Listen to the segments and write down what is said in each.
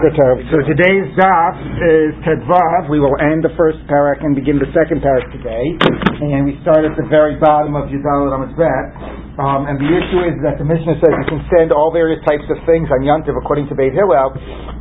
So today's daf is Tedvav. We will end the first parak and begin the second parak today. And we start at the very bottom of Yudal Ramazbet. Um, and the issue is that the Mishnah says you can send all various types of things on Yantiv according to Beit Hillel,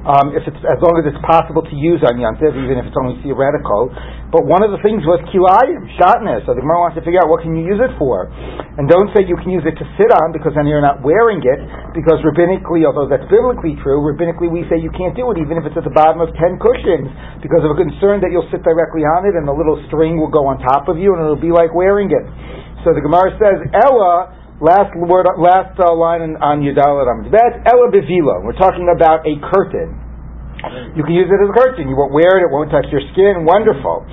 um, if it's, as long as it's possible to use on Yantiv, even if it's only theoretical. But one of the things was kilayim, shatnez. So the Gemara wants to figure out what can you use it for. And don't say you can use it to sit on because then you're not wearing it, because rabbinically, although that's biblically true, rabbinically we say you can't do it even if it's at the bottom of ten cushions, because of a concern that you'll sit directly on it and the little string will go on top of you and it'll be like wearing it. So the Gemara says, Ella, last word, last uh, line on, on Yudalat Amzbet, Ella Bevilo. We're talking about a curtain. You can use it as a curtain. You won't wear it, it won't touch your skin. Wonderful.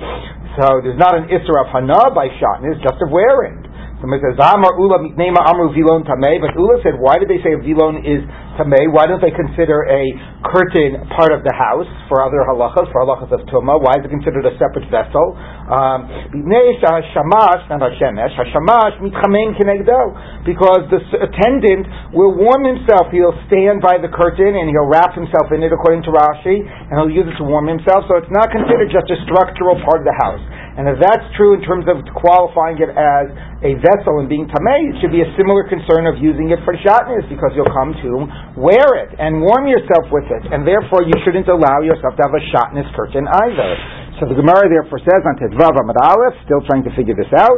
So there's not an Isra of Hana by Shatnez, just of wearing. Somebody says, Amar Ula Mitnema Amru Vilon Tameh, but Ula said, why did they say Vilon is Tameh? Why don't they consider a curtain part of the house for other halachas, for halachas of Tuma? Why is it considered a separate vessel? Um, Shamash, not Hashemesh, Hashamash Mitchamen Kenegdo, because the attendant will warm himself, he'll stand by the curtain and he'll wrap himself in it according to Rashi, and he'll use it to warm himself, so it's not considered just a structural part of the house. And if that's true in terms of qualifying it as a vessel and being tamei, it should be a similar concern of using it for shatnez because you'll come to wear it and warm yourself with it, and therefore you shouldn't allow yourself to have a shatnez curtain either. So the Gemara therefore says on Tedvav Amad Aleph, still trying to figure this out,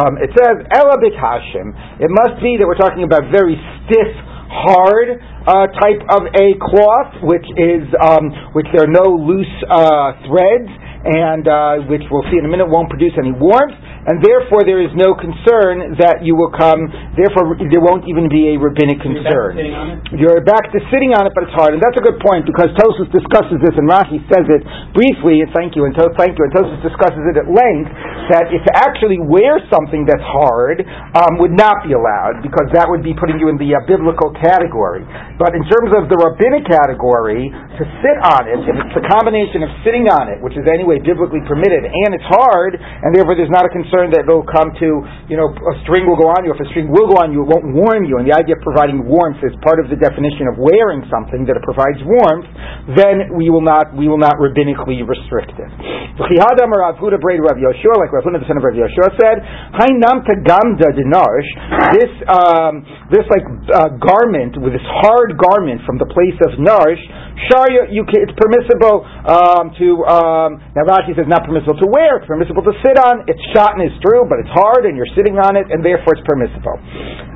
um, it says Elabik Hashim. It must be that we're talking about very stiff, hard uh, type of a cloth, which is um, which there are no loose uh, threads and uh, which we'll see in a minute won't produce any warmth, and therefore there is no concern that you will come. Therefore, there won't even be a rabbinic concern. You're back to sitting on it, but it's hard, and that's a good point because Tosfos discusses this, and Rashi says it briefly. And thank you, and to- thank you, and Tosfos discusses it at length that if to actually wear something that's hard um, would not be allowed because that would be putting you in the uh, biblical category. But in terms of the rabbinic category, to sit on it, if it's the combination of sitting on it, which is anyway biblically permitted, and it's hard, and therefore there's not a concern that it'll come to, you know, a string will go on you. If a string will go on you, it won't warm you. And the idea of providing warmth is part of the definition of wearing something that it provides warmth. Then we will not we will not rabbinically restrict it. Rav Yoshua, like Rav Huna the son of Rav Yoshua said, Hainam Tagamda Dinarsh, this um, this like uh, garment with this hard garment from the place of Narsh, Shar you, can, it's permissible um, to um, now Rashi says not permissible to wear, it's permissible to sit on. It's shot and it's true, but it's hard and you're sitting on it, and therefore it's permissible.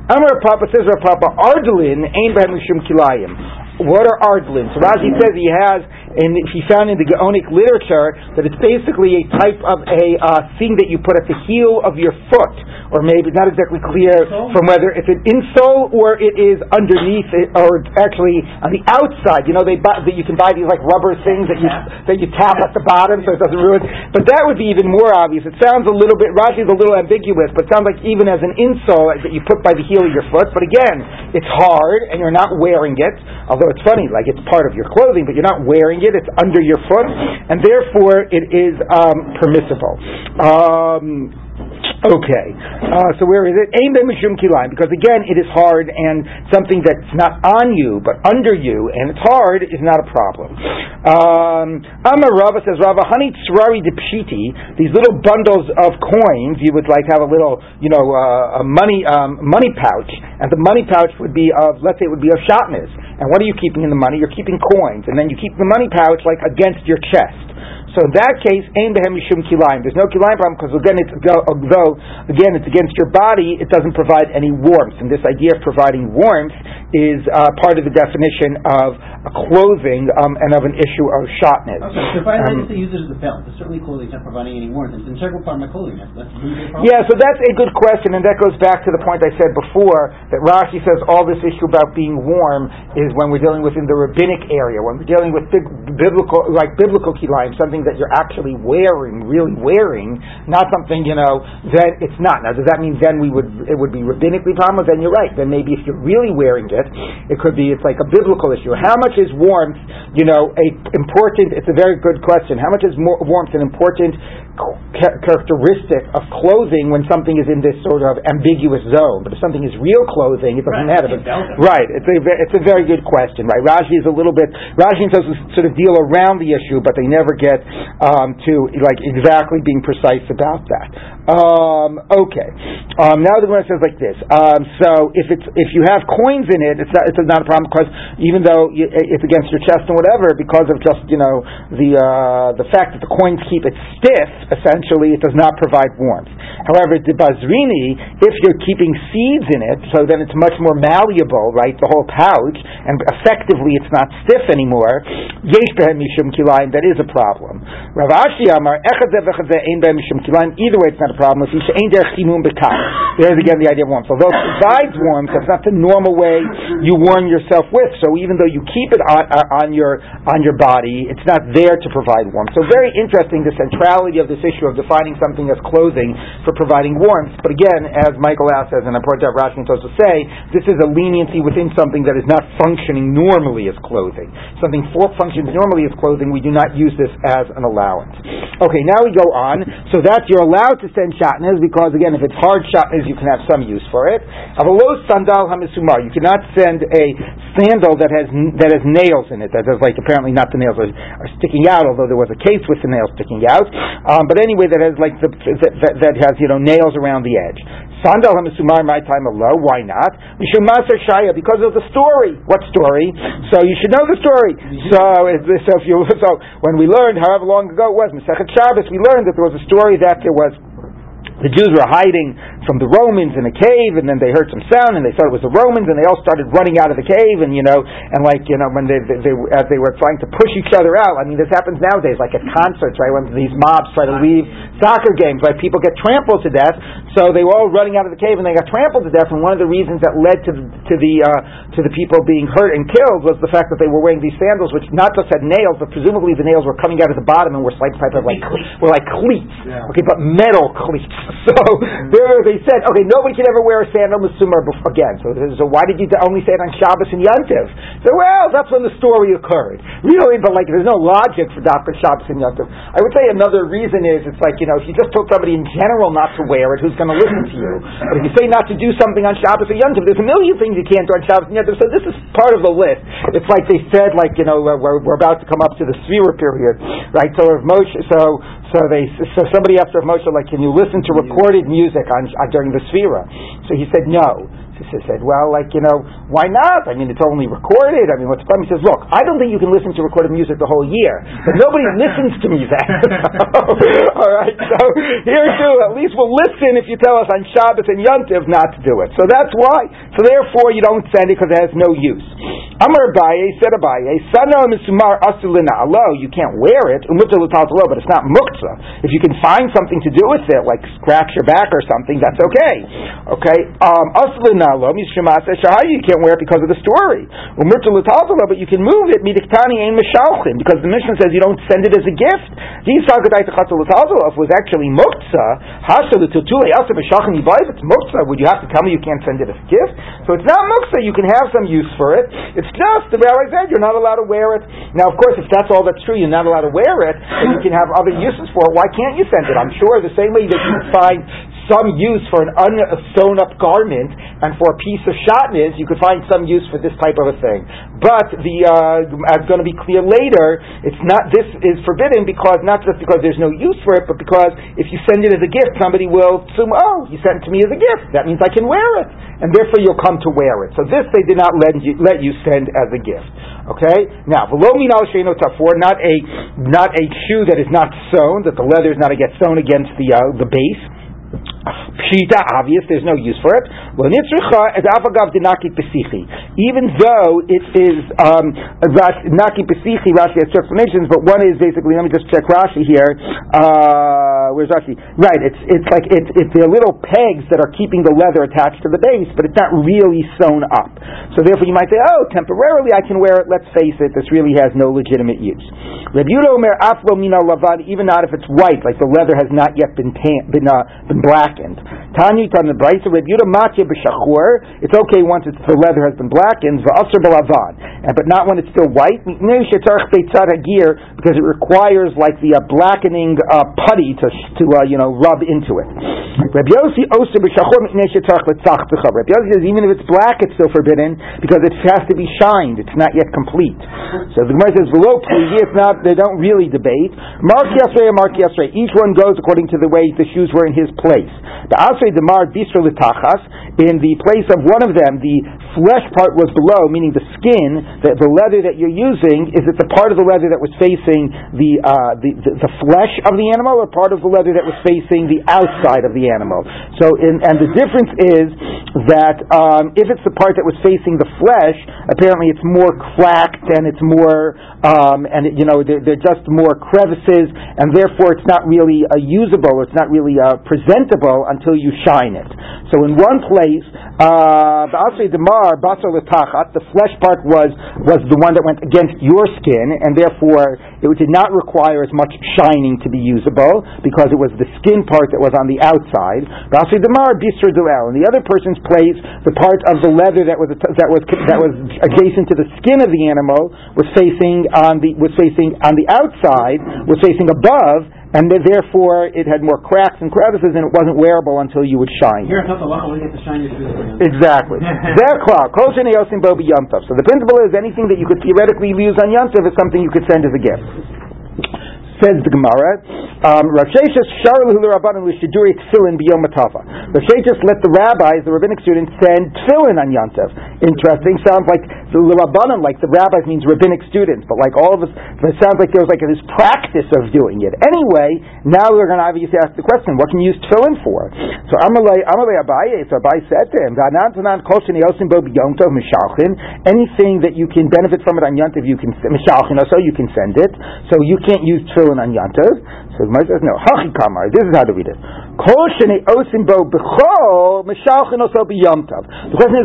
Amar Papa says Papa Ein Behem Kilayim. What are ardlin? So Rashi says he has, and he found in the Gaonic literature that it's basically a type of a uh, thing that you put at the heel of your foot, or maybe not exactly clear from whether it's an insole or it is underneath it, or actually on the outside. You know, they that you can buy these like rubber things that you that you tap at the bottom so it doesn't ruin. But that would be even more obvious. It sounds a little bit Rashi's a little ambiguous, but it sounds like even as an insole that you put by the heel of your foot. But again, it's hard and you're not wearing it, although it's funny, like it's part of your clothing, but you're not wearing it. It's under your foot, and therefore it is um, permissible. Um, Okay, uh, so where is it? Aim mishum kilayim, because again, it is hard and something that's not on you but under you, and it's hard is not a problem. Um, Amar Rava says, Rava, honey tsrari dipshiti, these little bundles of coins, you would like have a little, you know, uh, a money um, money pouch, and the money pouch would be of, let's say, it would be of shatnez. And what are you keeping in the money? You're keeping coins, and then you keep the money pouch like against your chest. So in that case, aim behem mishum kilayim. There's no kilayim problem because again, it's although again it's against your body, it doesn't provide any warmth. And this idea of providing warmth is uh, part of the definition of clothing um, and of an issue of shatnez. Okay, so if I um, to use it as a belt, it's certainly clothing not providing any warmth. It's integral part of my clothing. That's, that's yeah, so that's a good question, and that goes back to the point I said before that Rashi says all this issue about being warm is when we're dealing with in the rabbinic area, when we're dealing with big, biblical, like biblical kilayim, something something that you're actually wearing, really wearing, not something, you know, that it's not. Now, does that mean then we would, it would be rabbinically promised? Then you're right. Then maybe if you're really wearing it, it. It could be it's like a biblical issue. How much is warmth, you know, a important? It's a very good question. How much is more, warmth an important characteristic of clothing when something is in this sort of ambiguous zone? But if something is real clothing, it doesn't right, matter. But, right. It's a it's a very good question. Right. Rashi is a little bit. Rashi and sort of deal around the issue, but they never get um, to like exactly being precise about that. Um, okay. Um, now the one says like this. Um, so if it's if you have coins in it, it's not it's not a problem because even though you, it's against your chest and whatever, because of just you know the uh, the fact that the coins keep it stiff, essentially it does not provide warmth. However, the bazrini, if you're keeping seeds in it, so then it's much more malleable, right? The whole pouch, and effectively it's not stiff anymore. Yesh mishum kilayim. That is a problem. Rav Ashi Amar kilayim. Either way, it's not a problem. If you there's again the idea of warmth. Although it provides warmth, that's not the normal way you warm yourself with. So even though you keep it on, uh, on your on your body, it's not there to provide warmth. So very interesting the centrality of this issue of defining something as clothing for providing warmth. But again, as Michael Ass says, and I brought out Rashi and to say, this is a leniency within something that is not functioning normally as clothing. Something for functions normally as clothing, we do not use this as an allowance. Okay, now we go on. So that you're allowed to send and shatnez because again, if it's hard shatnez, you can have some use for it. Avalo sandal hamisumar. You cannot send a sandal that has that has nails in it. That is like apparently not the nails are, are sticking out, although there was a case with the nails sticking out. Um, but anyway, that has like the that, that has you know nails around the edge. Sandal hamisumar my time alone. Why not? Mishumasa shaya because of the story. What story? So you should know the story. Mm-hmm. So so if you so when we learned however long ago it was Masechet Shabbos, we learned that there was a story that there was the Jews were hiding from the Romans in a cave, and then they heard some sound, and they thought it was the Romans, and they all started running out of the cave, and you know, and like you know, when they, they, they as they were trying to push each other out. I mean, this happens nowadays, like at concerts, right? When these mobs try to leave soccer games, right? People get trampled to death, so they were all running out of the cave, and they got trampled to death. And one of the reasons that led to the, to the uh, to the people being hurt and killed was the fact that they were wearing these sandals, which not just had nails, but presumably the nails were coming out of the bottom and were like type of like were like cleats, yeah. okay, but metal cleats. So there they said, okay, nobody can ever wear a sandal musumar again. So, so why did you only say it on Shabbos and Yantiv? So well, that's when the story occurred. Really, but like there's no logic for Dr. Shabbos and Yantiv. I would say another reason is it's like you know if you just told somebody in general not to wear it, who's going to listen to you? But if you say not to do something on Shabbos or Yantiv, there's a million things you can't do on Shabbos and Yantiv. So this is part of the list. It's like they said, like you know we're, we're about to come up to the Sfira period, right? So Moshe, so so they, so somebody asked Rav Moshe, like, can you listen to recorded music on, on during the Sfira? So he said no. He said, well, like, you know, why not? I mean, it's only recorded. I mean, what's the problem? He says, look, I don't think you can listen to recorded music the whole year, but nobody listens to me then. All right, so here too, at least we'll listen if you tell us on Shabbos and Yontiv not to do it. So that's why. So therefore, you don't send it because it has no use. Amar Abaye said Abaye, Sana misumar asulina alo, you can't wear it, but it's not muktzah. If you can find something to do with it, like scratch your back or something, that's okay. Okay, um, asulina alo, mishumasa shahai, you can't wear it because of the story. But you can move it, midiktani ain mishalchim, because the mission says you don't send it as a gift. If it was actually muktzah, if it's muktzah, would you have to tell me you can't send it as a gift? So it's not muktzah, you can have some use for it. It's it's just, the rabbi said, you're not allowed to wear it. Now, of course, if that's all that's true, you're not allowed to wear it, and you can have other uses for it, why can't you send it? I'm sure the same way that you find some use for an unsewn up garment and for a piece of shatnez, you could find some use for this type of a thing. But the uh, as going to be clear later, it's not. This is forbidden because not just because there's no use for it, but because if you send it as a gift, somebody will assume, oh, you sent it to me as a gift. That means I can wear it, and therefore you'll come to wear it. So this they did not let you let you send as a gift. Okay. Now, minal sheno tafor, not a not a shoe that is not sewn, that the leather is not to get sewn against the uh, the base. Pshita, obvious, there's no use for it. Even though it is um, Naki Pesichi, Rashi has two explanations, but one is basically, let me just check Rashi here. Uh, where's Rashi? Right, it's it's like it's it's the little pegs that are keeping the leather attached to the base, but it's not really sewn up. So therefore, you might say, oh, temporarily I can wear it. Let's face it, this really has no legitimate use. Even not if it's white, like the leather has not yet been tan, been uh, been blackened. Tanya Tan the Brisa Matya b'Shachur. It's okay once it's, the leather has been blackened. V'Asr b'Lavad, but not when it's still white. Because it requires like the uh, blackening uh, putty to to uh, you know rub into it. Rabbi Yossi Oser b'Shachur says even if it's black, it's still forbidden because it has to be shined. It's not yet complete. So the Gemara says below It's not they don't really debate. Mark and Mark Yasrei. Each one goes according to the way the shoes were in his place. The Asrei Demar Bisra L'Tachas in the place of one of them, the flesh part was below, meaning the skin, the, the leather that you're using, is it the part of the leather that was facing the, uh, the, the, the flesh of the animal or part of the leather that was facing the outside of the animal? So, in, and the difference is that um, if it's the part that was facing the flesh, apparently it's more cracked and it's more, um, and it, you know, they're, they're, just more crevices, and therefore it's not really uh, usable, it's not really uh, presentable until you shine it. So in one place, uh, Basar the flesh part was, was the one that went against your skin, and therefore it did not require as much shining to be usable, because it was the skin part that was on the outside. Duel. In the other person's place, the part of the leather that was, that was, that was adjacent to the skin of the animal was facing on the, was facing on the outside, was facing above, and therefore it had more cracks and crevices, and it wasn't wearable until you would shine. Here, to shine Exactly. So the principle is anything that you could theoretically use on Yantav is something you could send as a gift. Says the Gemara, um, Rav Sheshes Sharlu Rabbanim Lishiduri Tfilin Biyom Matava. Rav let the rabbis, the rabbinic students, send tefillin on Yantav. Interesting. Sounds like the Rabbanim, like the rabbis means rabbinic students, but like all of us, it sounds like there was like this practice of doing it. Anyway, now we're going to obviously ask the question, what can you use tefillin for? So Amalei Amalei Abaye, so Abaye said to him, Anything that you can benefit from it on Yantav, you can so you can send it. So you can't use tefillin on Yantav. So Gemara says no. Hachi kamar. This is how to read it. The question is,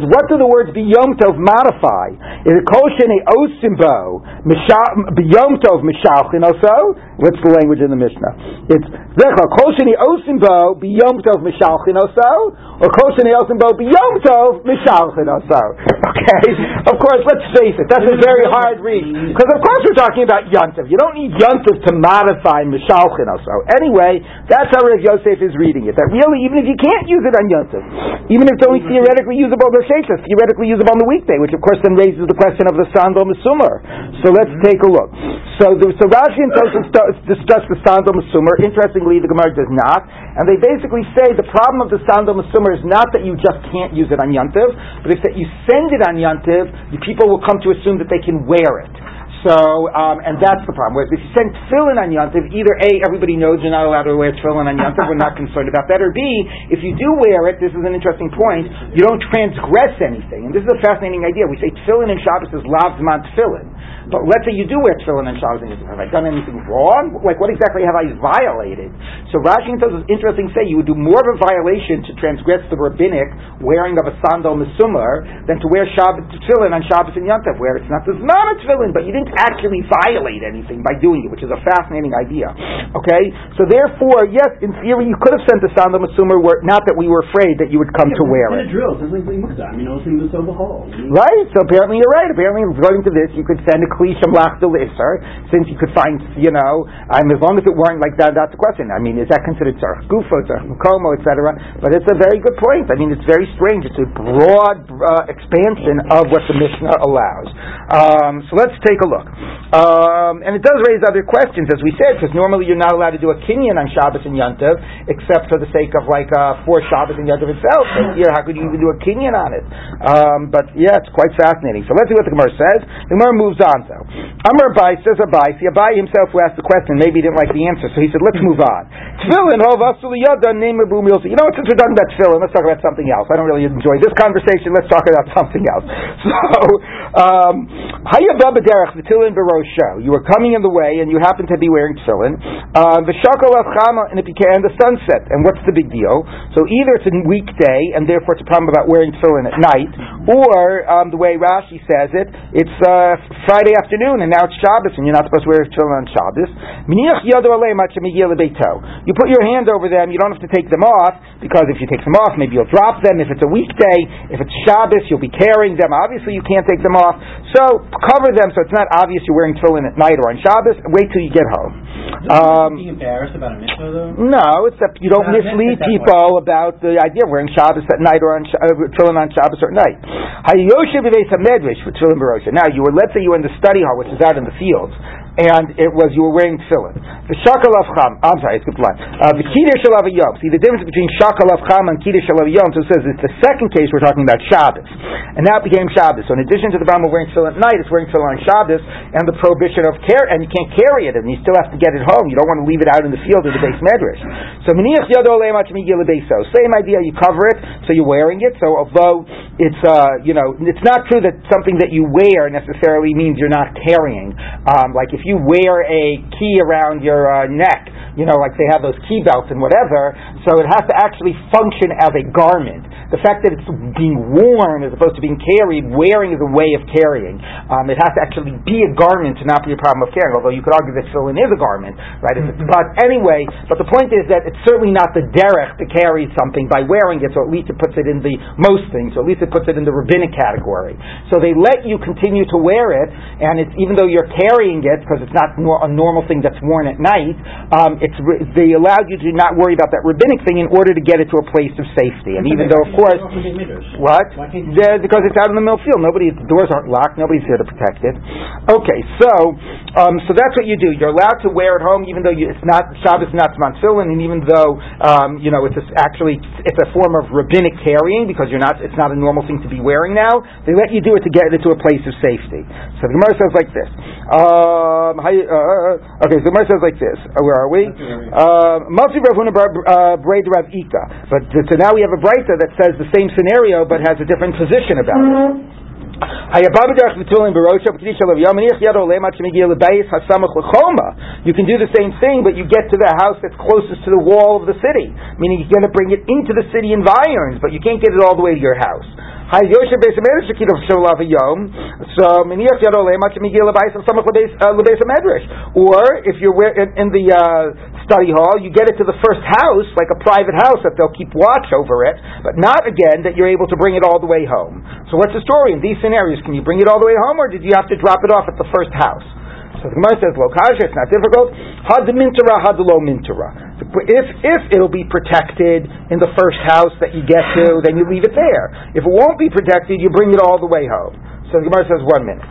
what do the words b'yomtov modify? Is it kol shenei osim bo b'yomtov mishalchin also? What's the language in the Mishnah? It's zecha kol shenei osim bo b'yomtov mishalchin also, or kol shenei osim bo b'yomtov mishalchin also. Okay. Of course, let's face it. That's a very hard read because of course we're talking about yontav. You don't need yontav to modify mishalchin also. Anyway, that's how Rav Yosef is reading it. That really, even if you can't use it on Yontif, even if it's only mm-hmm. theoretically usable on the Shechas, theoretically usable on the weekday, which of course then raises the question of the Sandal Mesumar. So let's mm-hmm. take a look. So, the, so Rashi and Tosfos discuss the Sandal Mesumar. Interestingly, the Gemara does not, and they basically say the problem of the Sandal Mesumar is not that you just can't use it on Yontif, but it's that you send it on Yontif, the people will come to assume that they can wear it. So, um, and that's the problem. Whereas if you send tefillin on Yontiv, either A, everybody knows you're not allowed to wear tefillin on Yontiv, we're not concerned about that, or B, if you do wear it, this is an interesting point, you don't transgress anything. And this is a fascinating idea. We say tefillin and Shabbos is lavzman tefillin. But let's say you do wear tefillin and Shabbos, and say, have I done anything wrong? Like, what exactly have I violated? So Rashi and Tosfos interesting say you would do more of a violation to transgress the rabbinic wearing of a sandal mesumar than to wear Shabbat tefillin on Shabbos and Yontif, where it's not the zman of tefillin, but you didn't actually violate anything by doing it, which is a fascinating idea. Okay? So therefore, yes, in theory, you could have sent a sandal mesumar, where, not that we were afraid that you would come yeah, to wear it. drill. Sounds like I mean, Right? So apparently you're right. Apparently, according to this, you could send a since you could find, you know, um, as long as it weren't like that, that's the question. I mean, is that considered tzarch gufo, tzarch mukomo, etc.? But it's a very good point. I mean, it's very strange. It's a broad uh, expansion of what the Mishnah allows. Um, so let's take a look. Um, and it does raise other questions, as we said, because normally you're not allowed to do a kinyan on Shabbos and Yantav, except for the sake of like uh, for Shabbos and Yantav itself. But here, how could you even do a kinyan on it? Um, but yeah, it's quite fascinating. So let's see what the Gemara says. The Gemara moves on. Gonzo. Amar Abai says Abai. See, Abai himself who asked the question, maybe he didn't like the answer, so he said, let's move on. Tefillin, name You know since we're talking about tefillin, let's talk about something else. I don't really enjoy this conversation, let's talk about something else. So, um, Hayababa derech, the tefillin barosho. You were coming in the way, and you happen to be wearing tefillin. Uh, shakal chama, and it became the sunset. And what's the big deal? So either it's a weekday, and therefore it's a problem about wearing tefillin at night, or um, the way Rashi says it, it's uh, Friday afternoon and now it's Shabbos and you're not supposed to wear tefillin on Shabbos. You put your hand over them, you don't have to take them off, because if you take them off, maybe you'll drop them. If it's a weekday, if it's Shabbos, you'll be carrying them. Obviously, you can't take them off. So cover them so it's not obvious you're wearing tefillin at night or on Shabbos. Wait till you get home. Um, being embarrassed about a mitzvah, though? No, it's that you don't mislead people about the idea of wearing Shabbos at night or on uh, tefillin on Shabbos or at night. Now, you were, let's say you were in the study hall, which is out in the fields, and it was you were wearing tefillin. The shakal of cham. I'm sorry, it's good line. Uh, the kiddush shalav yom. See the difference between shakal of cham and kiddush shalav yom. So it says it's the second case we're talking about Shabbos, and that became Shabbos. So in addition to the problem of wearing tefillin at night, it's wearing tefillin on Shabbos and the prohibition of care, and you can't carry it, and you still have to get it home. You don't want to leave it out in the field or the beis medrash. So miniach yado same idea. You cover it, so you're wearing it. So although it's uh, you know it's not true that something that you wear necessarily means you're not carrying. Um, like if you wear a key around your uh, neck, you know, like they have those key belts and whatever, so it has to actually function as a garment. The fact that it's being worn as opposed to being carried, wearing is a way of carrying. Um, it has to actually be a garment to not be a problem of carrying, although you could argue that tefillin is a garment, right? Mm-hmm. But anyway, but the point is that it's certainly not the derech to carry something by wearing it, so at least it puts it in the most things, so at least it puts it in the rabbinic category. So they let you continue to wear it, and it's even though you're carrying it, because it's not a normal thing that's worn at night, um, it's, they allowed you to not worry about that rabbinic thing in order to get it to a place of safety. And even though, of course, what? Yeah, because it's out in the middle field. Nobody, the doors aren't locked. Nobody's here to protect it. Okay, so, um, so that's what you do. You're allowed to wear it home, even though you, it's not Shabbos, not Tefillin, and even though um, you know it's a, actually it's a form of rabbinic carrying because you're not. It's not a normal thing to be wearing now. They let you do it to get it to a place of safety. So the Gemara says like this. Um, uh, okay, so the Gemara says like this. Uh, where are we? Mostly Rav Huna Braid Rav Ika. But so now we have a Breita that says the same scenario but has a different position about it. You can do the same thing, but you get to the house that's closest to the wall of the city. Meaning you're going to bring it into the city environs, but you can't get it all the way to your house. So. Or if you're in, in the uh, study hall, you get it to the first house, like a private house, that they'll keep watch over it, but not again that you're able to bring it all the way home. So what's the story in these scenarios? Can you bring it all the way home, or did you have to drop it off at the first house? So the Gemara says, "Lo it's not difficult. Had mintara, had lo mintara. If if it'll be protected in the first house that you get to, then you leave it there. If it won't be protected, you bring it all the way home." So the Gemara says, "One minute."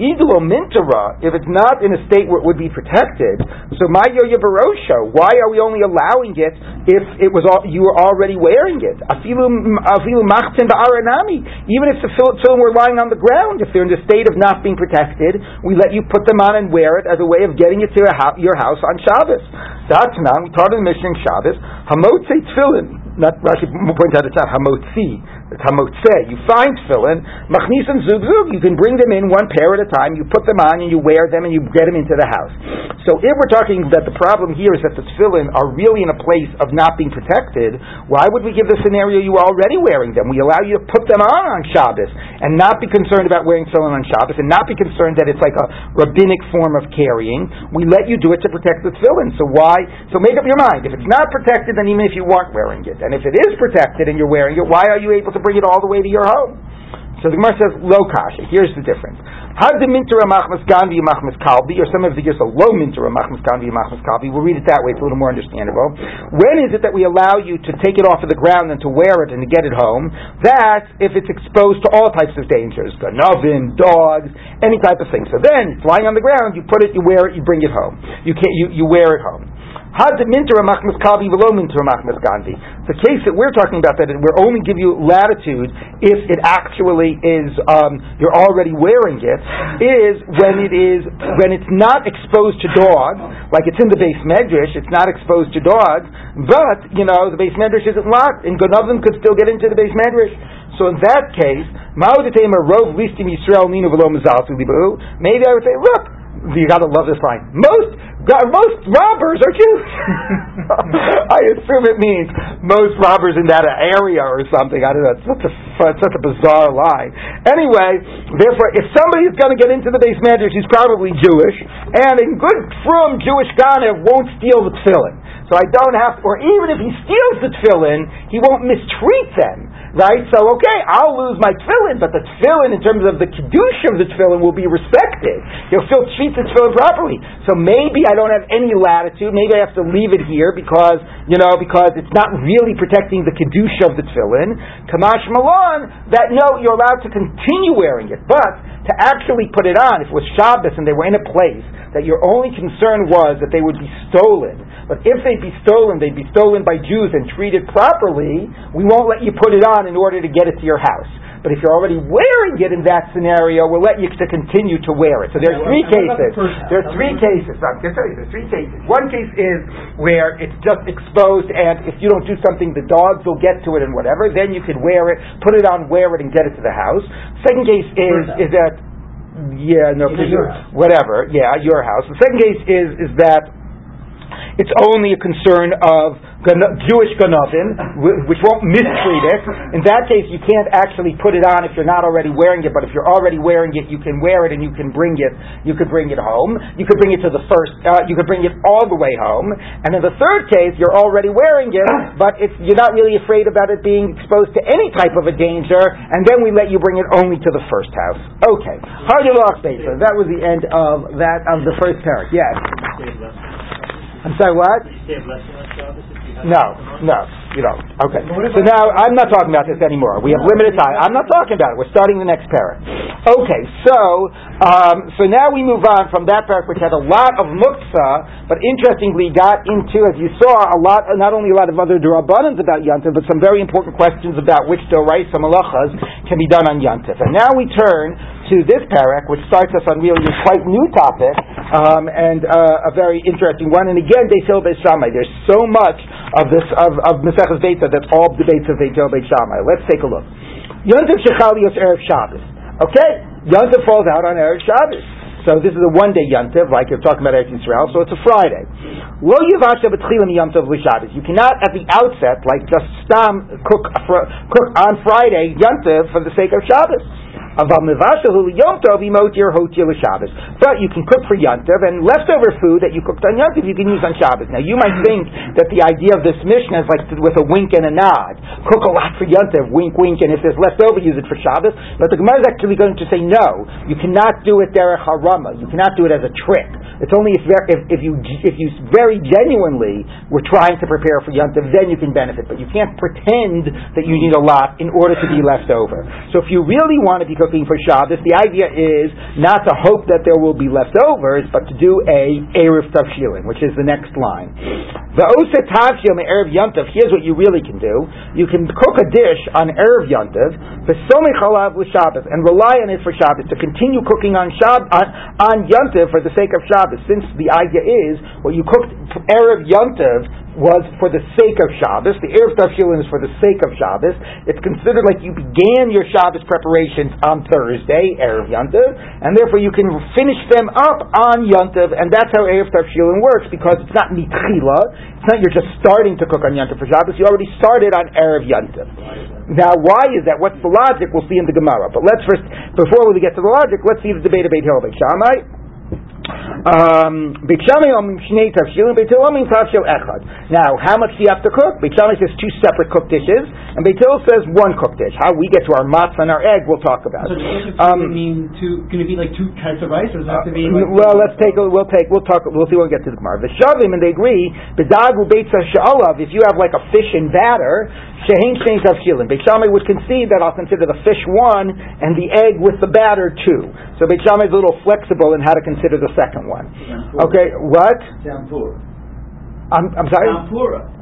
Iglo mintara, if it's not in a state where it would be protected, so my yoya barosho, why are we only allowing it if it was all, you were already wearing it? Afilu machtin ba'aranami. Even if the tefillin were lying on the ground, if they're in the state of not being protected, we let you put them on and wear it as a way of getting it to your house on Shabbos. That's now we taught in the Mishnah Shabbos. Hamotze tefillin. Not Rashi points out it's not hamotzi Hamotzeh, you find tefillin, and zug zug, you can bring them in one pair at a time, you put them on and you wear them and you get them into the house. So if we're talking that the problem here is that the tefillin are really in a place of not being protected, why would we give the scenario you are already wearing them? We allow you to put them on on Shabbos and not be concerned about wearing tefillin on Shabbos and not be concerned that it's like a rabbinic form of carrying. We let you do it to protect the tefillin. So why? So make up your mind. If it's not protected, then even if you weren't wearing it, and if it is protected and you're wearing it, why are you able to bring it all the way to your home. So the Gemara says, low kasha. Here's the difference. Had the mintura machmas ganvi machmas kalbi, or some of the a low mintura machmas ganvi machmas kalbi. We'll read it that way. It's a little more understandable. When is it that we allow you to take it off of the ground and to wear it and to get it home? That if it's exposed to all types of dangers, ganavin, dogs, any type of thing. So then, it's lying on the ground. You put it, you wear it, you bring it home. You can't, you, you wear it home. Had minter machmas kalbi below minter machmas ganvi. The case that we're talking about that we're only give you latitude if it actually is um, you're already wearing it is when it is when it's not exposed to dogs, like it's in the beis medrash, it's not exposed to dogs, but you know the beis medrash isn't locked, and them could still get into the beis medrash. So in that case, maybe I would say, look, you gotta love this line. Most most robbers are Jews. I assume it means most robbers in that area or something. I don't know. It's such a it's such a bizarre line. Anyway, therefore, if somebody is going to get into the beis medrash, he's probably Jewish, and a good from Jewish Ganav won't steal the tefillin. So I don't have, to, or even if he steals the tefillin, he won't mistreat them right? So okay, I'll lose my tefillin, but the tefillin, in terms of the kedusha of the tefillin, will be respected. He'll still treat the tefillin properly. So maybe I don't have any latitude. Maybe I have to leave it here because you know because it's not really protecting the kedusha of the tefillin. Kamash Malon, that no, you're allowed to continue wearing it, but to actually put it on, if it was Shabbos and they were in a place that your only concern was that they would be stolen but if they'd be stolen, they'd be stolen by Jews and treated properly, we won't let you put it on in order to get it to your house. But if you're already wearing it in that scenario, we'll let you to continue to wear it. So there's three cases. There's three cases. I'm going to tell you, there's three cases. One case is where it's just exposed, and if you don't do something, the dogs will get to it and whatever. Then you can wear it, put it on, wear it, and get it to the house. Second case is is that yeah, no, whatever. Yeah, your house. The second case is is that it's only a concern of Jewish ganavim, which won't mistreat it. In that case, you can't actually put it on if you're not already wearing it. But if you're already wearing it, you can wear it and you can bring it. You could bring it home. You could bring it to the first. Uh, you could bring it all the way home. And in the third case, you're already wearing it, but you're not really afraid about it being exposed to any type of a danger. And then we let you bring it only to the first house. Okay, Hard Hardy That was the end of that of the first parak. Yes. I'm sorry, what? No, no, you don't. Okay. So now I'm not talking about this anymore. We have limited time. I'm not talking about it. We're starting the next parak. Okay, so um, so now we move on from that parak, which had a lot of muktzah, but interestingly got into, as you saw, a lot, not only a lot of other drabanans about yantiv, but some very important questions about which doraisa malachas can be done on yantiv. And now we turn to this parak, which starts us on really a quite new topic um, and uh, a very interesting one. And again, Beisil Beis Shammai. There's so much of this of of Maseches Beitza that's all debates of Beisil Beis Shammai. Let's take a look. Yontif Shechalios erev Shabbos. Okay, Yontif falls out on erev Shabbos. So this is a one-day yontif, like you're talking about Eretz Yisrael. So it's a Friday. Lo yivasha b'tchilim yontif l'Shabbos. You cannot at the outset, like just stam cook cook on Friday yontif for the sake of Shabbos. But you can cook for Yantav, and leftover food that you cooked on Yantav you can use on Shabbos. Now you might think that the idea of this Mishnah is like with a wink and a nod. Cook a lot for Yantav, wink, wink, and if there's leftover, use it for Shabbos. But the Gemara is actually going to say no. You cannot do it derech harama. You cannot do it as a trick. It's only if, if, if you if you very genuinely were trying to prepare for Yantav, then you can benefit. But you can't pretend that you need a lot in order to be left over. So if you really want to be for Shabbos, the idea is not to hope that there will be leftovers, but to do a Erev Tavshilin, which is the next line. The Oset Tavshil Erev Yantav, here's what you really can do. You can cook a dish on Erev Yantav, with Shabbos, and rely on it for Shabbos, to continue cooking on Shab, on, on for the sake of Shabbos, since the idea is what you cooked Erev Yantav was for the sake of Shabbos. The Erev Tavshilin is for the sake of Shabbos. It's considered like you began your Shabbos preparations on Thursday, Erev Yantav, and therefore you can finish them up on Yantav, and that's how Erev Tavshilin works, because it's not mitchila, it's not you're just starting to cook on Yantav for Shabbos, you already started on Erev Yantav. Now, why is that? What's the logic? We'll see in the Gemara. But let's first, before we get to the logic, let's see the debate of Beit Hillel Shammai. Um, now, how much do you have to cook? Beit says two separate cooked dishes, and Beit says one cooked dish. How we get to our matzah and our egg, we'll talk about. So does um, mean two? Can it be like two types of rice, or does it have to be? Like well, let's take. A, we'll take. We'll talk. We'll see when we get to the Gemara. The shavim, and they agree. If you have like a fish in batter, shehin shein tavshilin. Beit would concede that I'll consider the fish one and the egg with the batter two. So Beit is a little flexible in how to consider the second one. Okay, what? I'm, I'm sorry? Tempura.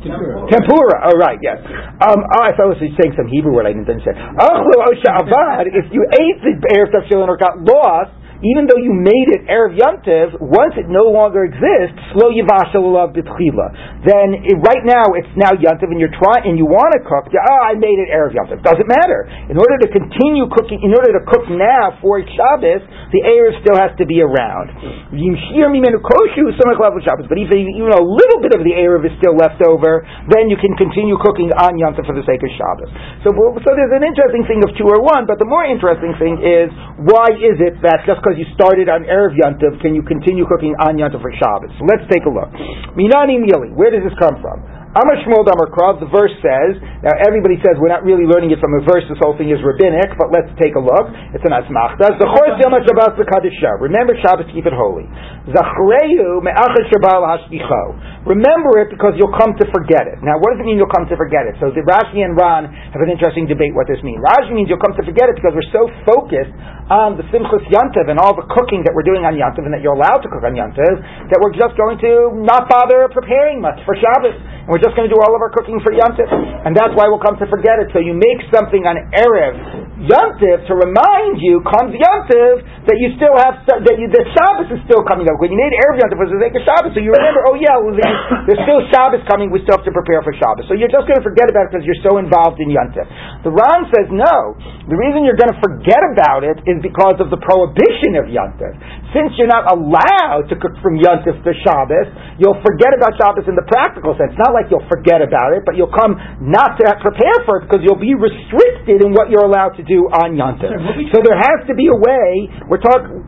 Tempura. Tempura. Oh, right. Yes. Um, oh, I thought I was saying some Hebrew word I didn't understand. Oh, Avad. If you ate the erev tafshilin or got lost, even though you made it erev yontiv, once it no longer exists, slow yivashalav bitchila. Then it, right now it's now yontiv, and you're trying and you want to cook. Oh, I made it erev yontiv. Doesn't matter. In order to continue cooking, in order to cook now for Shabbos, the erev still has to be around. Yimshir mimenu koshu some level of Shabbos. But if even a little bit of the erev is still left over, then you can continue cooking on yontiv for the sake of Shabbos. So, so there's an interesting thing of two or one, but the more interesting thing is why is it that just because you started on Erev Yantiv, can you continue cooking on Yantiv for Shabbos? So let's take a look. Minani Mili, where does this come from? Amar Shmuel Damar Krav, the verse says, now everybody says we're not really learning it from a verse, this whole thing is rabbinic, but let's take a look. It's an asmachta. Zachor Yom Shabbos Kadisha. Remember Shabbos, keep it holy. Zachreu me'achad Shabbat hashkicho. Remember it because you'll come to forget it. Now, what does it mean you'll come to forget it? So the Rashi and Ran have an interesting debate what this means. Rashi means you'll come to forget it because we're so focused on the Simchus Yantiv and all the cooking that we're doing on Yantiv and that you're allowed to cook on Yantiv that we're just going to not bother preparing much for Shabbos. And we're just going to do all of our cooking for Yantiv. And that's why we'll come to forget it. So you make something on Erev Yantiv to remind you, comes Yantiv, that you still have, that, you, Shabbos is still coming up. When you made Erev Yantiv, it was the sake Shabbos. So you remember, oh yeah, well, there's still Shabbos coming, we still have to prepare for Shabbos. So you're just going to forget about it because you're so involved in Yantiv. The Ran says, no. The reason you're going to forget about it is because of the prohibition of Yantiv. Since you're not allowed to cook from Yantiv to Shabbos, you'll forget about Shabbos in the practical sense. Not like you'll forget about it, but you'll come not to prepare for it because you'll be restricted in what you're allowed to do on Yontif. So there has to be a way. We're talking.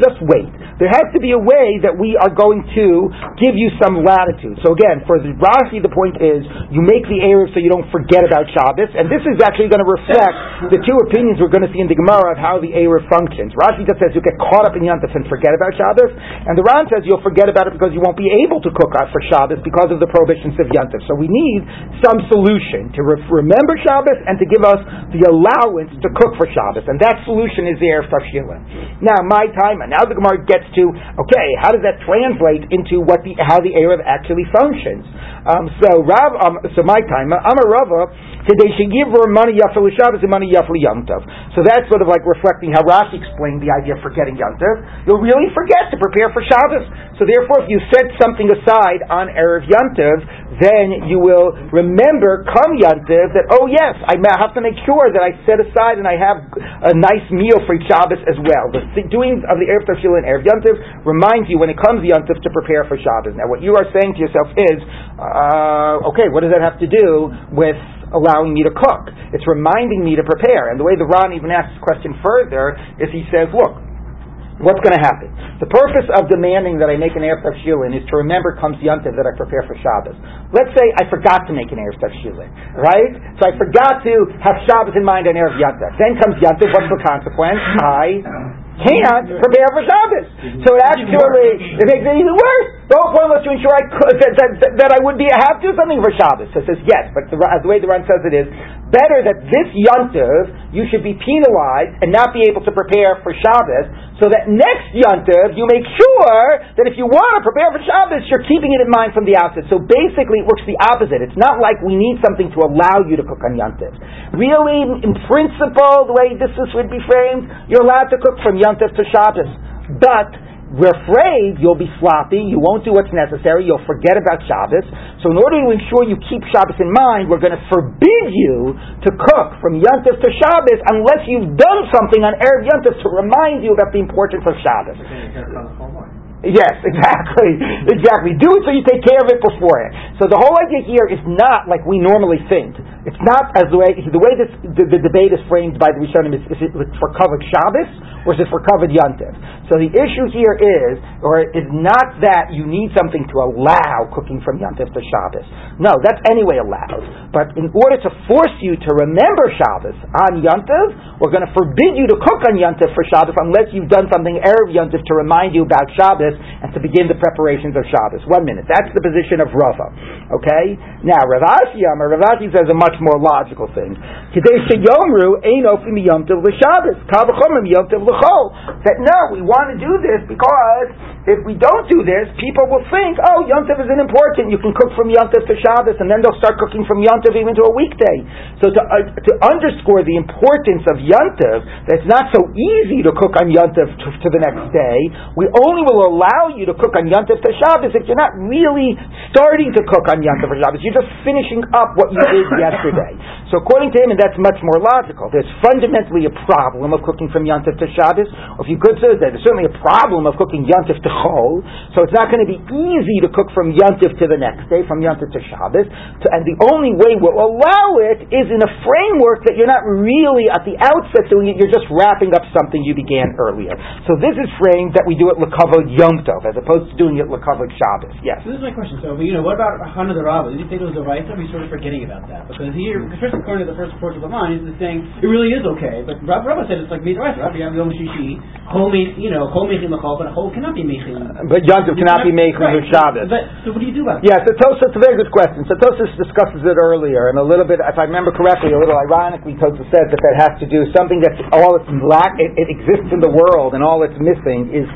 Just, wait. There has to be a way that we are going to give you some latitude. So again, for the Rashi, the point is you make the Erev so you don't forget about Shabbos, and this is actually going to reflect the two opinions we're going to see in the Gemara of how the Erev functions. Rashi just says you get caught up in Yantif and forget about Shabbos, and the Ran says you'll forget about it because you won't be able to cook for Shabbos because of the prohibitions of Yantif. So we need some solution to re- remember Shabbos and to give us the allowance to cook for Shabbos, and that solution is the Erev Tafshilin. Now, my time, now the Gemara gets to okay, how does that translate into what the how the Erev actually functions? Um, so Rav, um, so my time, Amar Rava, today she give her money yafel Shabbos and money yafel Yom Tov. So that's sort of like reflecting how Rashi explained the idea of forgetting Yom Tov. You'll really forget to prepare for Shabbos. So therefore, if you set something aside on Erev Yom Tov, then you will remember come Yom Tov that oh yes, I have to make sure that I set aside and I have a nice meal for Shabbos as well. The doing of the Erev Tafshil and Erev Yom Tov reminds you when it comes Yom Tov to prepare for Shabbos. Now, what you are saying to yourself is, uh, okay, what does that have to do with allowing me to cook? It's reminding me to prepare. And the way the Ran even asks the question further is he says, look, what's going to happen? The purpose of demanding that I make an Erev Shilin is to remember comes Yantiv that I prepare for Shabbos. Let's say I forgot to make an Erev Shilin, right? So I forgot to have Shabbos in mind on Erev Yantiv. Then comes Yantiv, what's the consequence? I can't prepare for Shabbos. So it actually it makes it even worse. The whole point was to ensure I could that, that, that I would be have to do something for Shabbos. So it says yes, but the, the way the Ran says it is better that this Yontiv you should be penalized and not be able to prepare for Shabbos, so that next Yontiv you make sure that if you want to prepare for Shabbos, you're keeping it in mind from the outset. So basically, it works the opposite. It's not like we need something to allow you to cook on Yontiv. Really, in principle, the way this would be framed, you're allowed to cook from Yontif to Shabbos. But we're afraid you'll be sloppy, you won't do what's necessary, you'll forget about Shabbos. So in order to ensure you keep Shabbos in mind, we're going to forbid you to cook from Yontif to Shabbos unless you've done something on Erev Yontif to remind you about the importance of Shabbos. Yes, exactly. Exactly. Do it so you take care of it beforehand. So the whole idea here is not like we normally think. It's not as the way the way this the, the debate is framed by the Rishonim is, is it for covered Shabbos or is it for covered Yontif? So the issue here is, or is not that you need something to allow cooking from Yontif to Shabbos. No, that's anyway allowed. But in order to force you to remember Shabbos on Yontif, we're going to forbid you to cook on Yontif for Shabbos unless you've done something erev Yontif to remind you about Shabbos Shabbos and to begin the preparations of Shabbos. One minute. That's the position of Rava. Okay? Now, Rav Ashi Amar, Rav Ashi says a much more logical thing. Today, Sheyomru ain't ofim Yom Tov l'Chol. That no, we want to do this because if we don't do this, people will think, oh, Yom Tov isn't important. You can cook from Yom Tov to Shabbos, and then they'll start cooking from Yom Tov even to a weekday. So to, uh, to underscore the importance of Yom Tov, that it's not so easy to cook on Yom Tov to, to the next day, we only will allow you to cook on Yom Tov to Shabbos if you're not really starting to cook on Tov for Shabbos. You're just finishing up what you did yesterday. So according to him, and that's much more logical, there's fundamentally a problem of cooking from Yom Tov to Shabbos. Or if you could say there's certainly a problem of cooking Yom Tov Chol. So it's not going to be easy to cook from Yom Tov to the next day, from Yom Tov to Shabbos. To, and the only way we'll allow it is in a framework that you're not really at the outset doing it. You're just wrapping up something you began earlier. So this is framed that we do it Lakavod Yom Tov as opposed to doing it Lakavod Shabbos. Yes. So this is my question. So, you know, what about Hana the Rabbah? Did you say it was a right? We're sort of forgetting about that because here, first according to the first report of the line, is saying it really is okay. But Rabbah said it's like Midrash. Rabbi Yom Shishi, Chol you know, Chol Mechin Lachol, but a Chol cannot be Mechin. But Yom Tov cannot be Mechin right. with Shabbos. But, so what do you do about Yeah, so it's a very good question. So Tosfos discusses it earlier, and a little bit, if I remember correctly, a little ironically, Tosfos says that that has to do something that's all it's lack, it, it exists in the world, and all it's missing is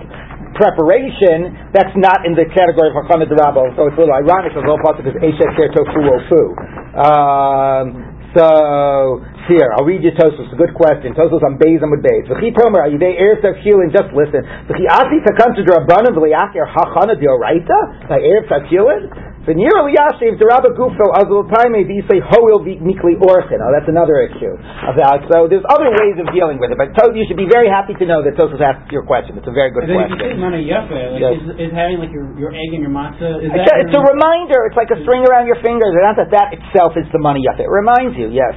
preparation, that's not in the category of Hachana Darabo, so it's a little ironic because the whole part is Eshet Ker Tofu Ofu. Um, so, here, I'll read you Tosfos. A good question. Tosfos on Beis with Beis. V'chi you there? Erev Tzav just listen. V'chi Asi Takam to Drabanan v'liacher Hachana Dioraita? By Erev Tzav Shilin? V'nir Eliyashiv Derabba Gufo Azul Taime V'yisei Hoil Mikli Orchin. Oh, that's another issue of that. So there's other ways of dealing with it, but to, you should be very happy to know that Tosfos asked your question. It's a very good question. If you say Mana like, Yes. is, is having like your, your egg and your matzah, is It's a, it's a reminder. It's like a string around your fingers. It's not that that itself is the money it. It reminds you, yes.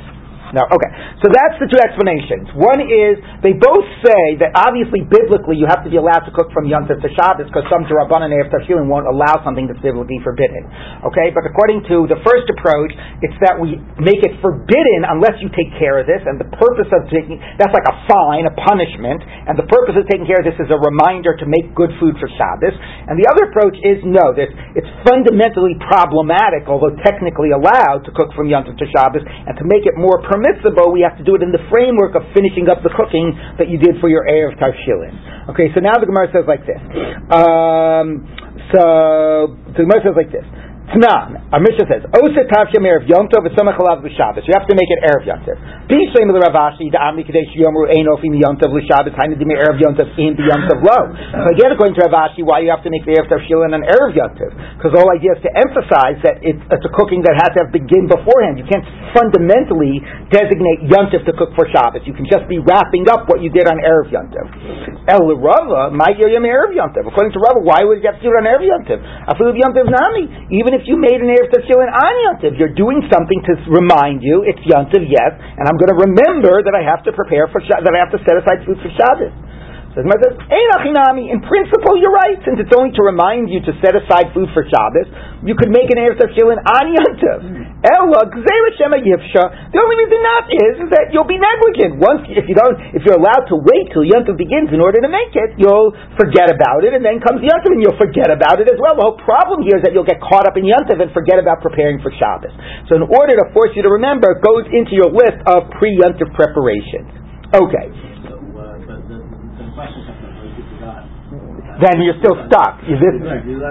No, okay. So that's the two explanations. One is they both say that obviously biblically you have to be allowed to cook from Yom Tov to Shabbos because some Durabanan and Tafshilin won't allow something that's biblically forbidden. Okay, but according to the first approach, it's that we make it forbidden unless you take care of this, and the purpose of taking that's like a fine, a punishment, and the purpose of taking care of this is a reminder to make good food for Shabbos. And the other approach is no, that it's fundamentally problematic, although technically allowed to cook from Yom Tov to Shabbos, and to make it more permissible, we have to do it in the framework of finishing up the cooking that you did for your Erev Tavshilin. Okay, so now the Gemara says like this. Um, so the Gemara says like this. Tnan, our Mishnah says, Osa Tavshem Erev Yom Tov v'Samach Alav B'Shabbos. You have to make it Erev Yom Tov. B'Yisrael the Rav Ashi, the Amri Kadesh Yomru Ein Ofim Yom Tov L'Shabbos, Hainu Dimir Erev Yom Tov in Yom Tov Lo. So again, according to Rav Ashi, why you have to make the Erev Tov Shilin and Erev Yom Tov? Because whole idea is to emphasize that it's, it's a cooking that has to have begin beforehand. You can't fundamentally designate Yom Tov to cook for Shabbos. You can just be wrapping up what you did on Erev Yom Tov. El Rava, my Yom Erev Yom Tov. According to Rava, why would you have to do it on Erev Yom Tov? Afilu Yom Tov Nami. Even if you made an Erev Shilin on Yom Tov, you're doing something to remind you it's Yom Tov, yes, and I'm going to remember that I have to prepare for that I have to set aside food for Shabbos. Says. In principle, you're right. Since it's only to remind you to set aside food for Shabbos, you could make an erev shilin on Yom Tov. Ella gzeira shema yifsha. The only reason not is, is that you'll be negligent. Once, if you don't, if you're allowed to wait till Yom begins in order to make it, you'll forget about it, and then comes Yom Tov, and you'll forget about it as well. The whole problem here is that you'll get caught up in Yom and forget about preparing for Shabbos. So, in order to force you to remember, it goes into your list of pre-Yom preparations. Okay. So, uh, but the, the question comes up, what if you forgot? Then you're still stuck. You this,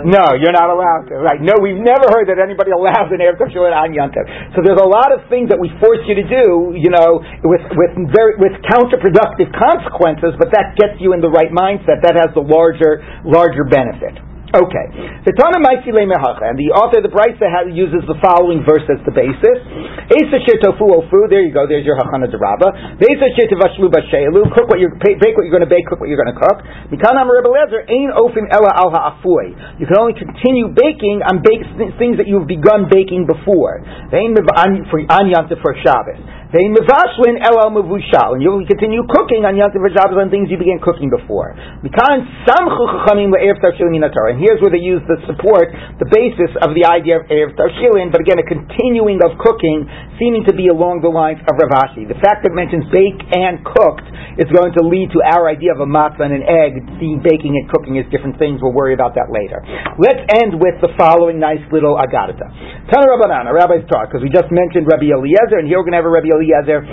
no, you're not allowed to. Right? No, we've never heard that anybody allows an Erev Tov on Yom Tov. So there's a lot of things that we force you to do, you know, with with very with counterproductive consequences, but that gets you in the right mindset. That has the larger larger benefit. Okay. The Tana Maisi Mehacha, and the author of the Brisa uses the following verse as the basis. Esa shir tofu ofu, there you go, there's your Hachana Deraba. Esa shir tevashlu b'she'elu, cook what you're, bake what you're going to bake, cook what you're going to cook. Mikan Amar Rebbe Lezer, ein ofim ela al ha'afui. You can only continue baking on bake, things that you've begun baking before. Vein mev- for on for Shabbos. Vein mevashlin el mevushal, and you will continue cooking on Yom Tov on things you began cooking before. Mikan samchu chachamim le'erev tavshilin And here's where they use the support, the basis of the idea of erev tavshilin, but again, a continuing of cooking, seeming to be along the lines of Rav Ashi. The fact that it mentions bake and cooked is going to lead to our idea of a matzah and an egg. Seeing baking and cooking as different things. We'll worry about that later. Let's end with the following nice little agadata. Tana Rabbanan, a rabbi's talk, because we just mentioned Rabbi Eliezer, and here we're going to have a Rabbi Eliezer. Eliezer,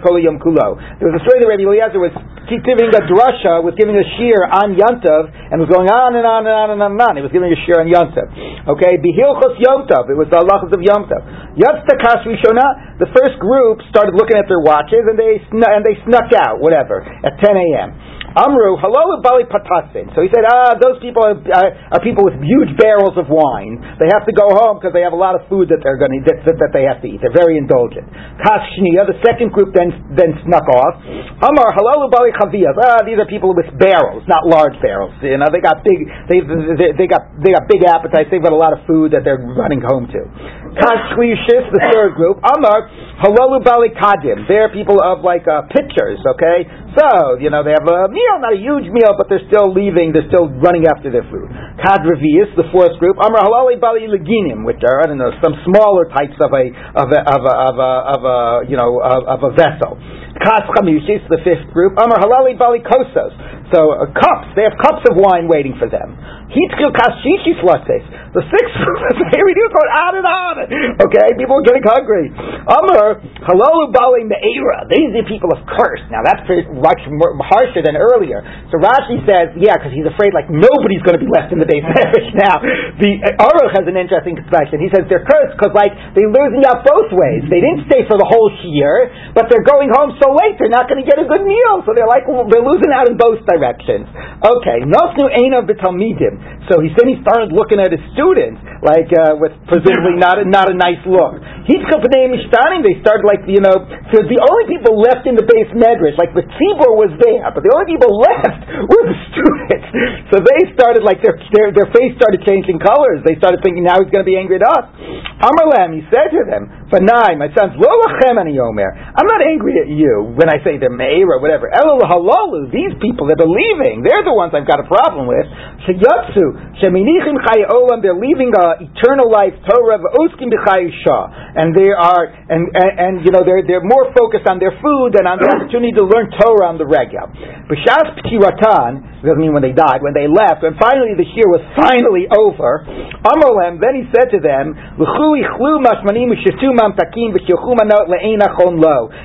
Kol Kulo. There was a story that Rabbi Eliezer was giving a drasha, was giving a shiur on Yantav, and was going on and on and on and on and on. He was giving a shiur on Yantav. Okay, Behilchos Yom Tov. It was the halachas of Yom Tov. Yatzta Rishona. The first group started looking at their watches, and they and they snuck out, whatever, at 10 a.m. Amru, hello Bali Patasin. So he said, ah, those people are, are, are, people with huge barrels of wine. They have to go home because they have a lot of food that they're going to that, that, they have to eat. They're very indulgent. Kashniya, the second group then then snuck off. Amar, hello Bali Chaviyas. Ah, these are people with barrels, not large barrels. You know, they got big. They, they, they got they got big appetites. They've got a lot of food that they're running home to. Kashlishis, the third group. Amar, hello Bali Kadim. They're people of like uh, pitchers. Okay, so you know they have a meal, not a huge meal, but they're still leaving, they're still running after their food. Kadravius, the fourth group, Amar Halali Bali Leginim, which are, I don't know, some smaller types of a, of a, of a, of a, of a you know, of, of a vessel. Kas Chamishis, the fifth group, Amar Halali Bali Kosos. So uh, cups, they have cups of wine waiting for them. The group, here we do going on and on. Okay, people are getting hungry. Me'era. These are people of curse. Now that's much harsher than earlier. So Rashi says, yeah, because he's afraid like nobody's going to be left in the base now. The uh, Aruch has an interesting expression. He says they're cursed because like they're losing out both ways. They didn't stay for the whole year, but they're going home so late they're not going to get a good meal. So they're like they're losing out in both directions. Okay, Nosnu Einav B'Talmidim. So he said he started looking at his students like uh, with presumably not a, not a nice look. He's They started like you know, so the only people left in the beis medrash, like the Tzibor was there, but the only people left were the students. So they started like their their, their face started changing colors. They started thinking now he's going to be angry at us. Amarlam, he said to them, "Fanai, my sons, lo lachem ani. I'm not angry at you when I say they're meir or whatever. Elul. These people that are leaving, they're the ones I've got a problem with. Sheyatsu sheminichim chay. They're leaving uh, eternal life Torah v'oskim and they are and, and, and you know they're they're more focused on their food than on the opportunity to learn Torah on the regular. B'shas p'kiratan doesn't mean when they died, when they left, when finally the year was finally over. Amolem, then he said to them,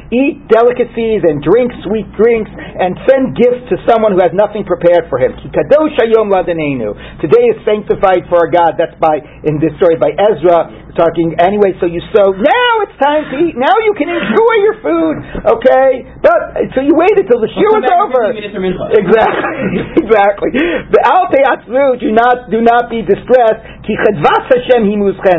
Eat delicacies and drink sweet drinks and send gifts to someone who has nothing prepared for him. Today is sanctified for our God. That's by in this story by Ezra talking anyway. So you sow. Now it's time to eat. Now you can enjoy your food. Okay, but so you waited till the shoe was over. Exactly. exactly. The do not do not be distressed.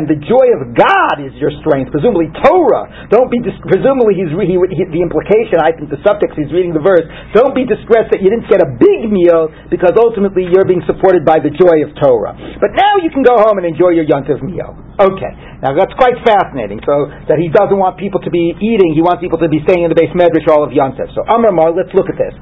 The joy of God is your strength. Presumably Torah. Don't be dis- presumably he's re- he, he, the implication. I think the subtext he's reading the verse. Don't be distressed that you didn't get a big meal because ultimately you're being supported by the joy of Torah. But now you can go home and enjoy your yontiv meal. Okay. Now that's quite fascinating. So that he doesn't want people to be eating. He wants people to be staying in the beis medrash all of yontiv. So Amar Mar, let's look at this.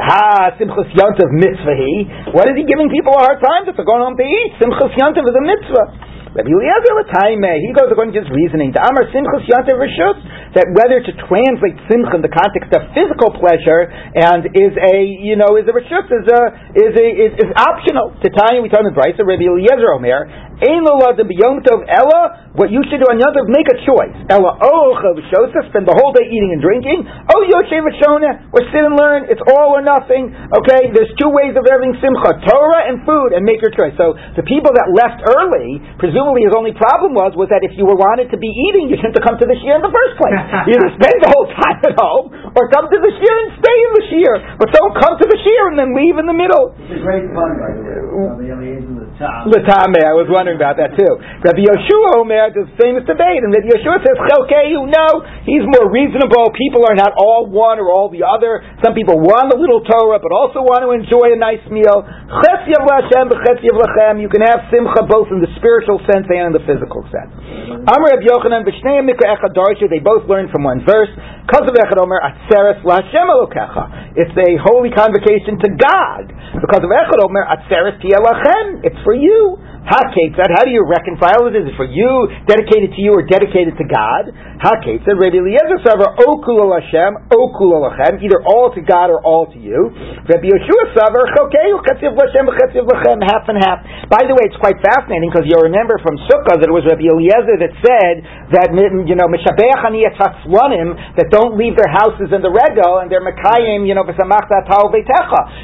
Ha, Simchas Yontav mitzvah he. What is he giving people a hard time that they're going home to eat? Simchas Yontav is a mitzvah. Rabbi Eliezer Latayme, he goes according to his reasoning, to Amar Simchas Yantav Rishus, that whether to translate Simcha in the context of physical pleasure and is a, you know, is a Rishus, is a, is a, is, is optional. To Tanya, we tell in the Bryce, Rabbi Eliezer Omer, Ein lo ladim b'yom tov ella, what you should do on Yom Tov, make a choice. Ella oh, ocha v'shosa, spend the whole day eating and drinking. Oh yoshe v'shona, or sit and learn. It's all or nothing. Okay, there's two ways of having simcha, Torah and food, and make your choice. So the people that left early, presumably his only problem was, was that if you were wanted to be eating, you shouldn't have come to the year in the first place. you Either spend the whole time at home, or come to the shir and stay in the shir. But don't come to the shir and then leave in the middle. It's a great fun, by the way. Rabbi the top. Latame, I was wondering about that too. Rabbi Yeshua Omer, there's a famous debate, and Rabbi Yeshua says, okay, you no, he's more reasonable. People are not all one or all the other. Some people want a little Torah, but also want to enjoy a nice meal. Ches Yav Lashem, Ches Yav Lachem. You can have simcha both in the spiritual sense and in the physical sense. Amr Rabbi Yochanan, B'shnei Mikra Echad they both learn from one verse. Kazav Echad Omer, Atzeres Lashem Elokecha. It's a holy convocation to God. Because of Echad Omer, Atzeres Tia Lachem. It's for you. Haketzad, how do you reconcile it? Is it for you, dedicated to you, or dedicated to God? Haketzad, Rabbi Eliezer Savar, Okul Hashem, Okul Lachem, either all to God or all to you. Rabbi Yeshua Savar, Chokeu, Chetziv Lashem, Chetziv Lachem, half and half. By the way, it's quite fascinating because you'll remember from Sukkah that it was Rabbi Eliezer that said that, you know, Mishabeach Ani Etzaswanim, that don't leave their houses in the Regel, and they're Mekayim, you know, V'samachta.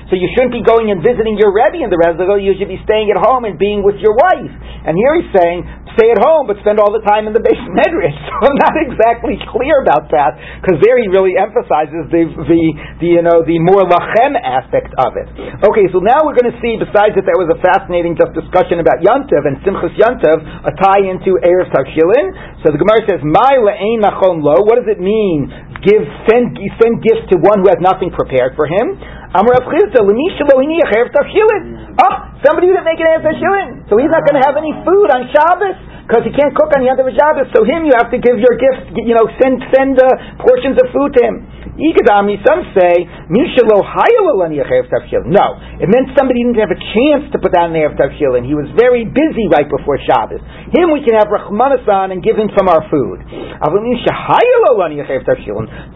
So you shouldn't be going and visiting your Rebbe in the Regel, you should be staying at home and being with your wife. And here he's saying, stay at home, but spend all the time in the beis medrash. So I'm not exactly clear about that, because there he really emphasizes the, the, the, you know, the more lachem aspect of it. Okay, so now we're going to see, besides that there was a fascinating just discussion about Yantav and Simchas Yantav, a tie into Erev Tavshilin. So the Gemara says, My la'ein nachon lo, what does it mean? Give, send, send gifts to one who has nothing prepared for him. Chisda, l'mi shelo hiniach Erev Tavshilin. Oh, somebody didn't make an Erev Tavshilin. So he's not going to have any food on Shabbos because he can't cook on the end of Shabbos. So him, you have to give your gift. You know, send send uh, portions of food to him. Some say Mishalo No, it meant somebody didn't have a chance to put down an Erev and He was very busy right before Shabbos. Him, we can have Rachmanasan and give him some our food.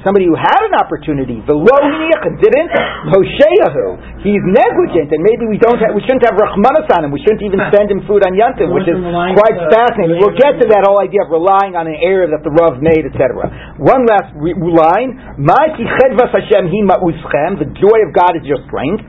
Somebody who had an opportunity, the and didn't. Hosheahu, he's negligent, and maybe we don't. Have, we shouldn't have Rachmanasan, and we shouldn't even send him food on Yantiv, which is quite fascinating. We'll get to that whole idea of relying on an error that the Rav made, etc. One last re- line. My the joy of God is your strength.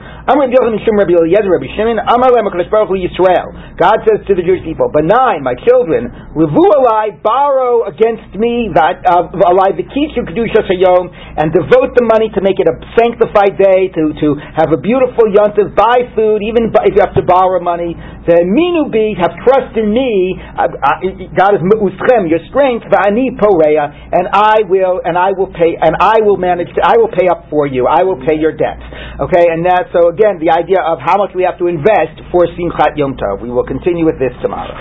God says to the Jewish people, Benign, my children, Levu alai, borrow against me, that uh, alai v'kishu kedusha shayom, and devote the money to make it a sanctified day, to, to have a beautiful yontiv, buy food, even if you have to borrow money. The minu be, have trust in me, uh, uh, God is mu'uschem, your strength, v'ani poreya, and I will, and I will pay, and I will manage to, I will pay up for you. I will pay your debts. Okay, and that, so again, the idea of how much we have to invest for Simchat Yom Tov. We will continue with this tomorrow.